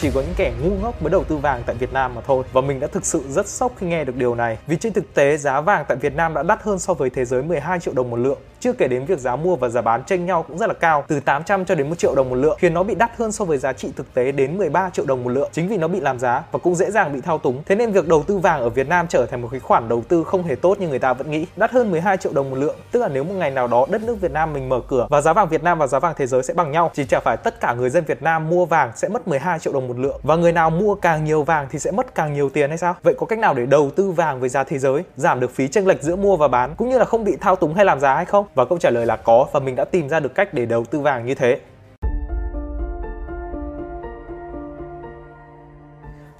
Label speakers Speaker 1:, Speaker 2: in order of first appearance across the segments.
Speaker 1: chỉ có những kẻ ngu ngốc mới đầu tư vàng tại Việt Nam mà thôi. Và mình đã thực sự rất sốc khi nghe được điều này. Vì trên thực tế, giá vàng tại Việt Nam đã đắt hơn so với thế giới 12 triệu đồng một lượng. Chưa kể đến việc giá mua và giá bán chênh nhau cũng rất là cao, từ 800 cho đến 1 triệu đồng một lượng, khiến nó bị đắt hơn so với giá trị thực tế đến 13 triệu đồng một lượng. Chính vì nó bị làm giá và cũng dễ dàng bị thao túng. Thế nên việc đầu tư vàng ở Việt Nam trở thành một cái khoản đầu tư không hề tốt như người ta vẫn nghĩ. Đắt hơn 12 triệu đồng một lượng, tức là nếu một ngày nào đó đất nước Việt Nam mình mở cửa và giá vàng Việt Nam và giá vàng thế giới sẽ bằng nhau, chỉ chả phải tất cả người dân Việt Nam mua vàng sẽ mất 12 triệu đồng một lượng và người nào mua càng nhiều vàng thì sẽ mất càng nhiều tiền hay sao? Vậy có cách nào để đầu tư vàng với giá thế giới, giảm được phí chênh lệch giữa mua và bán cũng như là không bị thao túng hay làm giá hay không? Và câu trả lời là có và mình đã tìm ra được cách để đầu tư vàng như thế.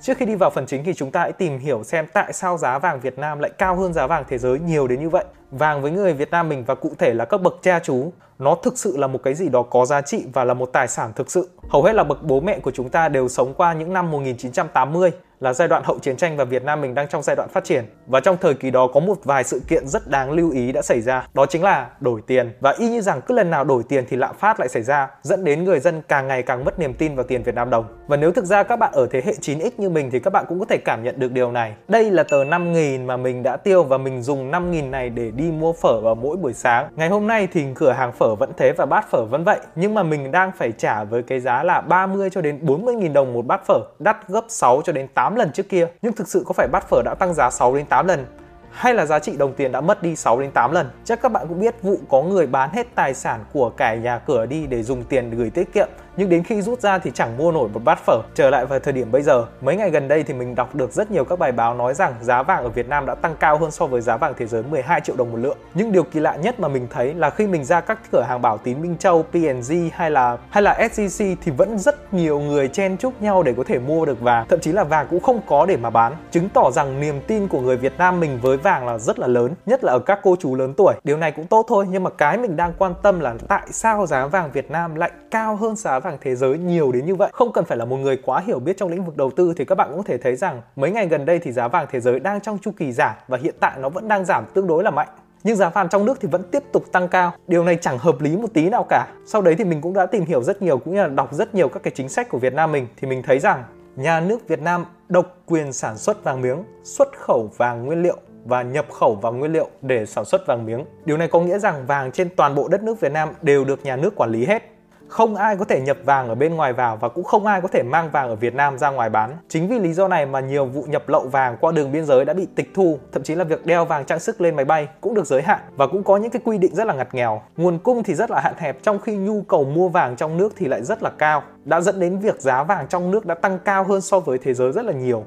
Speaker 1: Trước khi đi vào phần chính thì chúng ta hãy tìm hiểu xem tại sao giá vàng Việt Nam lại cao hơn giá vàng thế giới nhiều đến như vậy. Vàng với người Việt Nam mình và cụ thể là các bậc cha chú, nó thực sự là một cái gì đó có giá trị và là một tài sản thực sự. Hầu hết là bậc bố mẹ của chúng ta đều sống qua những năm 1980 là giai đoạn hậu chiến tranh và Việt Nam mình đang trong giai đoạn phát triển. Và trong thời kỳ đó có một vài sự kiện rất đáng lưu ý đã xảy ra, đó chính là đổi tiền. Và y như rằng cứ lần nào đổi tiền thì lạm phát lại xảy ra, dẫn đến người dân càng ngày càng mất niềm tin vào tiền Việt Nam đồng. Và nếu thực ra các bạn ở thế hệ 9X như mình thì các bạn cũng có thể cảm nhận được điều này. Đây là tờ 5.000 mà mình đã tiêu và mình dùng 5.000 này để đi mua phở vào mỗi buổi sáng. Ngày hôm nay thì cửa hàng phở vẫn thế và bát phở vẫn vậy, nhưng mà mình đang phải trả với cái giá là 30 cho đến 40 000 đồng một bát phở, đắt gấp 6 cho đến 8 8 lần trước kia, nhưng thực sự có phải bát phở đã tăng giá 6 đến 8 lần hay là giá trị đồng tiền đã mất đi 6 đến 8 lần. Chắc các bạn cũng biết, vụ có người bán hết tài sản của cả nhà cửa đi để dùng tiền gửi tiết kiệm nhưng đến khi rút ra thì chẳng mua nổi một bát phở. Trở lại vào thời điểm bây giờ, mấy ngày gần đây thì mình đọc được rất nhiều các bài báo nói rằng giá vàng ở Việt Nam đã tăng cao hơn so với giá vàng thế giới 12 triệu đồng một lượng. Nhưng điều kỳ lạ nhất mà mình thấy là khi mình ra các cửa hàng bảo tín Minh Châu, P&G hay là hay là SCC thì vẫn rất nhiều người chen chúc nhau để có thể mua được vàng, thậm chí là vàng cũng không có để mà bán, chứng tỏ rằng niềm tin của người Việt Nam mình với vàng là rất là lớn, nhất là ở các cô chú lớn tuổi. Điều này cũng tốt thôi, nhưng mà cái mình đang quan tâm là tại sao giá vàng Việt Nam lại cao hơn giá vàng vàng thế giới nhiều đến như vậy. Không cần phải là một người quá hiểu biết trong lĩnh vực đầu tư thì các bạn cũng có thể thấy rằng mấy ngày gần đây thì giá vàng thế giới đang trong chu kỳ giảm và hiện tại nó vẫn đang giảm tương đối là mạnh nhưng giá vàng trong nước thì vẫn tiếp tục tăng cao. Điều này chẳng hợp lý một tí nào cả. Sau đấy thì mình cũng đã tìm hiểu rất nhiều cũng như là đọc rất nhiều các cái chính sách của Việt Nam mình thì mình thấy rằng nhà nước Việt Nam độc quyền sản xuất vàng miếng, xuất khẩu vàng nguyên liệu và nhập khẩu vàng nguyên liệu để sản xuất vàng miếng. Điều này có nghĩa rằng vàng trên toàn bộ đất nước Việt Nam đều được nhà nước quản lý hết không ai có thể nhập vàng ở bên ngoài vào và cũng không ai có thể mang vàng ở Việt Nam ra ngoài bán. Chính vì lý do này mà nhiều vụ nhập lậu vàng qua đường biên giới đã bị tịch thu, thậm chí là việc đeo vàng trang sức lên máy bay cũng được giới hạn và cũng có những cái quy định rất là ngặt nghèo. Nguồn cung thì rất là hạn hẹp trong khi nhu cầu mua vàng trong nước thì lại rất là cao, đã dẫn đến việc giá vàng trong nước đã tăng cao hơn so với thế giới rất là nhiều.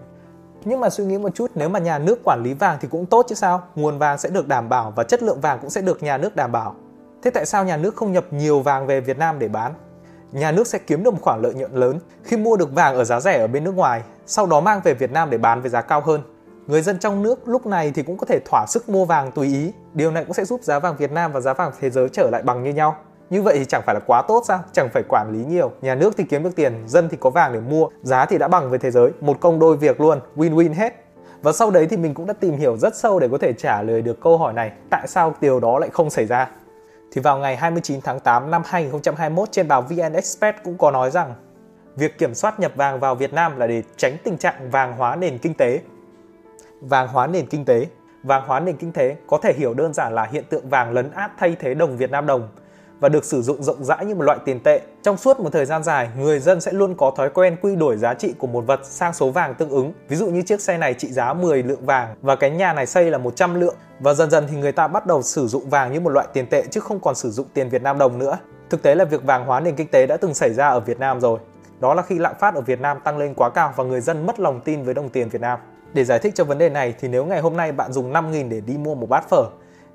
Speaker 1: Nhưng mà suy nghĩ một chút nếu mà nhà nước quản lý vàng thì cũng tốt chứ sao? Nguồn vàng sẽ được đảm bảo và chất lượng vàng cũng sẽ được nhà nước đảm bảo. Thế tại sao nhà nước không nhập nhiều vàng về Việt Nam để bán? Nhà nước sẽ kiếm được một khoản lợi nhuận lớn khi mua được vàng ở giá rẻ ở bên nước ngoài, sau đó mang về Việt Nam để bán với giá cao hơn. Người dân trong nước lúc này thì cũng có thể thỏa sức mua vàng tùy ý. Điều này cũng sẽ giúp giá vàng Việt Nam và giá vàng thế giới trở lại bằng như nhau. Như vậy thì chẳng phải là quá tốt sao? Chẳng phải quản lý nhiều. Nhà nước thì kiếm được tiền, dân thì có vàng để mua, giá thì đã bằng với thế giới. Một công đôi việc luôn, win-win hết. Và sau đấy thì mình cũng đã tìm hiểu rất sâu để có thể trả lời được câu hỏi này. Tại sao điều đó lại không xảy ra? Thì vào ngày 29 tháng 8 năm 2021 trên báo VN Express cũng có nói rằng, việc kiểm soát nhập vàng vào Việt Nam là để tránh tình trạng vàng hóa nền kinh tế. Vàng hóa nền kinh tế Vàng hóa nền kinh tế có thể hiểu đơn giản là hiện tượng vàng lấn át thay thế đồng Việt Nam đồng và được sử dụng rộng rãi như một loại tiền tệ. Trong suốt một thời gian dài, người dân sẽ luôn có thói quen quy đổi giá trị của một vật sang số vàng tương ứng. Ví dụ như chiếc xe này trị giá 10 lượng vàng và cái nhà này xây là 100 lượng. Và dần dần thì người ta bắt đầu sử dụng vàng như một loại tiền tệ chứ không còn sử dụng tiền Việt Nam đồng nữa. Thực tế là việc vàng hóa nền kinh tế đã từng xảy ra ở Việt Nam rồi. Đó là khi lạm phát ở Việt Nam tăng lên quá cao và người dân mất lòng tin với đồng tiền Việt Nam. Để giải thích cho vấn đề này thì nếu ngày hôm nay bạn dùng 5.000 để đi mua một bát phở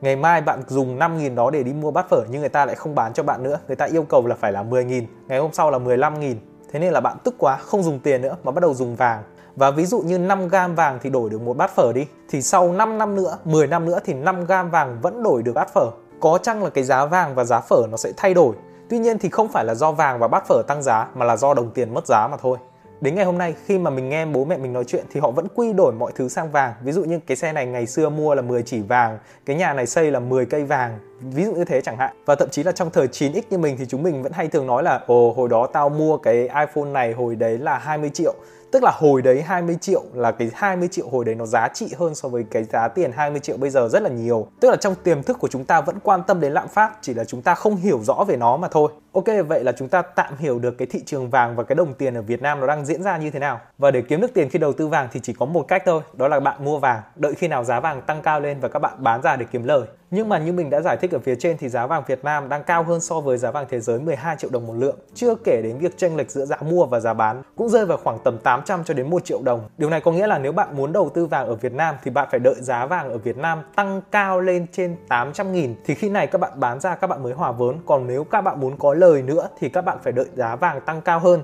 Speaker 1: ngày mai bạn dùng 5.000 đó để đi mua bát phở nhưng người ta lại không bán cho bạn nữa. Người ta yêu cầu là phải là 10.000 ngày hôm sau là 15.000 thế nên là bạn tức quá, không dùng tiền nữa mà bắt đầu dùng vàng. Và ví dụ như 5 gam vàng thì đổi được một bát phở đi. Thì sau 5 năm nữa 10 năm nữa thì 5 gam vàng vẫn đổi được bát phở. Có chăng là cái giá vàng và giá phở nó sẽ thay đổi? Tuy nhiên thì không phải là do vàng và bát phở tăng giá mà là do đồng tiền mất giá mà thôi. Đến ngày hôm nay khi mà mình nghe bố mẹ mình nói chuyện thì họ vẫn quy đổi mọi thứ sang vàng. Ví dụ như cái xe này ngày xưa mua là 10 chỉ vàng, cái nhà này xây là 10 cây vàng, ví dụ như thế chẳng hạn. Và thậm chí là trong thời 9X như mình thì chúng mình vẫn hay thường nói là ồ hồi đó tao mua cái iPhone này hồi đấy là 20 triệu Tức là hồi đấy 20 triệu là cái 20 triệu hồi đấy nó giá trị hơn so với cái giá tiền 20 triệu bây giờ rất là nhiều. Tức là trong tiềm thức của chúng ta vẫn quan tâm đến lạm phát, chỉ là chúng ta không hiểu rõ về nó mà thôi. Ok, vậy là chúng ta tạm hiểu được cái thị trường vàng và cái đồng tiền ở Việt Nam nó đang diễn ra như thế nào. Và để kiếm được tiền khi đầu tư vàng thì chỉ có một cách thôi, đó là bạn mua vàng, đợi khi nào giá vàng tăng cao lên và các bạn bán ra để kiếm lời. Nhưng mà như mình đã giải thích ở phía trên thì giá vàng Việt Nam đang cao hơn so với giá vàng thế giới 12 triệu đồng một lượng. Chưa kể đến việc chênh lệch giữa giá mua và giá bán, cũng rơi vào khoảng tầm 800 cho đến 1 triệu đồng. Điều này có nghĩa là nếu bạn muốn đầu tư vàng ở Việt Nam thì bạn phải đợi giá vàng ở Việt Nam tăng cao lên trên 800 nghìn thì khi này các bạn bán ra, các bạn mới hòa vốn. Còn nếu các bạn muốn có lời nữa thì các bạn phải đợi giá vàng tăng cao hơn.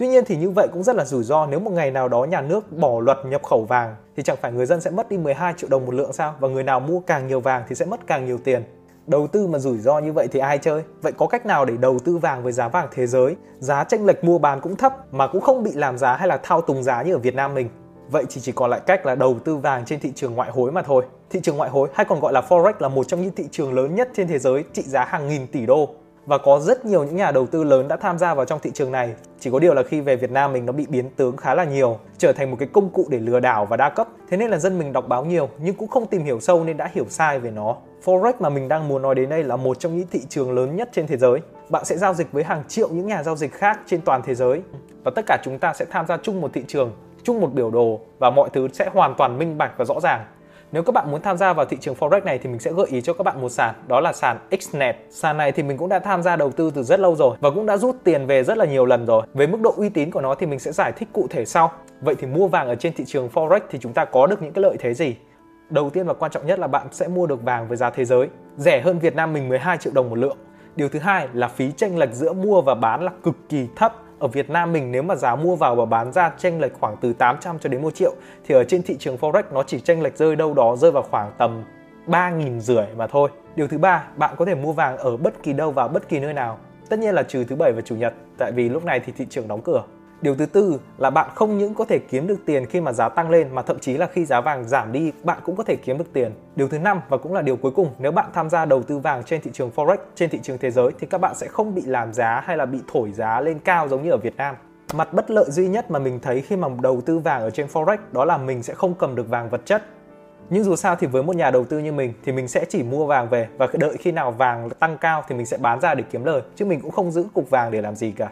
Speaker 1: Tuy nhiên thì như vậy cũng rất là rủi ro nếu một ngày nào đó nhà nước bỏ luật nhập khẩu vàng thì chẳng phải người dân sẽ mất đi 12 triệu đồng một lượng sao? Và người nào mua càng nhiều vàng thì sẽ mất càng nhiều tiền. Đầu tư mà rủi ro như vậy thì ai chơi? Vậy có cách nào để đầu tư vàng với giá vàng thế giới, giá tranh lệch mua bán cũng thấp mà cũng không bị làm giá hay là thao túng giá như ở Việt Nam mình? Vậy chỉ chỉ còn lại cách là đầu tư vàng trên thị trường ngoại hối mà thôi. Thị trường ngoại hối hay còn gọi là Forex là một trong những thị trường lớn nhất trên thế giới trị giá hàng nghìn tỷ đô và có rất nhiều những nhà đầu tư lớn đã tham gia vào trong thị trường này. Chỉ có điều là khi về Việt Nam mình nó bị biến tướng khá là nhiều, trở thành một cái công cụ để lừa đảo và đa cấp. Thế nên là dân mình đọc báo nhiều nhưng cũng không tìm hiểu sâu nên đã hiểu sai về nó. Forex mà mình đang muốn nói đến đây là một trong những thị trường lớn nhất trên thế giới. Bạn sẽ giao dịch với hàng triệu những nhà giao dịch khác trên toàn thế giới và tất cả chúng ta sẽ tham gia chung một thị trường, chung một biểu đồ và mọi thứ sẽ hoàn toàn minh bạch và rõ ràng. Nếu các bạn muốn tham gia vào thị trường Forex này thì mình sẽ gợi ý cho các bạn một sàn, đó là sàn Xnet. Sàn này thì mình cũng đã tham gia đầu tư từ rất lâu rồi và cũng đã rút tiền về rất là nhiều lần rồi. Về mức độ uy tín của nó thì mình sẽ giải thích cụ thể sau. Vậy thì mua vàng ở trên thị trường Forex thì chúng ta có được những cái lợi thế gì? Đầu tiên và quan trọng nhất là bạn sẽ mua được vàng với giá thế giới, rẻ hơn Việt Nam mình 12 triệu đồng một lượng. Điều thứ hai là phí tranh lệch giữa mua và bán là cực kỳ thấp ở Việt Nam mình nếu mà giá mua vào và bán ra chênh lệch khoảng từ 800 cho đến 1 triệu thì ở trên thị trường Forex nó chỉ chênh lệch rơi đâu đó rơi vào khoảng tầm 3.000 rưỡi mà thôi. Điều thứ ba, bạn có thể mua vàng ở bất kỳ đâu và bất kỳ nơi nào. Tất nhiên là trừ thứ bảy và chủ nhật, tại vì lúc này thì thị trường đóng cửa. Điều thứ tư là bạn không những có thể kiếm được tiền khi mà giá tăng lên mà thậm chí là khi giá vàng giảm đi bạn cũng có thể kiếm được tiền. Điều thứ năm và cũng là điều cuối cùng, nếu bạn tham gia đầu tư vàng trên thị trường forex, trên thị trường thế giới thì các bạn sẽ không bị làm giá hay là bị thổi giá lên cao giống như ở Việt Nam. Mặt bất lợi duy nhất mà mình thấy khi mà đầu tư vàng ở trên forex đó là mình sẽ không cầm được vàng vật chất nhưng dù sao thì với một nhà đầu tư như mình thì mình sẽ chỉ mua vàng về và đợi khi nào vàng tăng cao thì mình sẽ bán ra để kiếm lời chứ mình cũng không giữ cục vàng để làm gì cả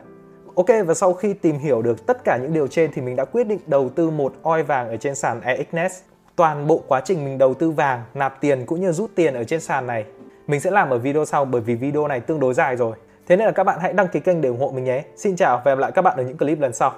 Speaker 1: Ok và sau khi tìm hiểu được tất cả những điều trên thì mình đã quyết định đầu tư một oi vàng ở trên sàn EXNet. Toàn bộ quá trình mình đầu tư vàng, nạp tiền cũng như rút tiền ở trên sàn này mình sẽ làm ở video sau bởi vì video này tương đối dài rồi. Thế nên là các bạn hãy đăng ký kênh để ủng hộ mình nhé. Xin chào và hẹn gặp lại các bạn ở những clip lần sau.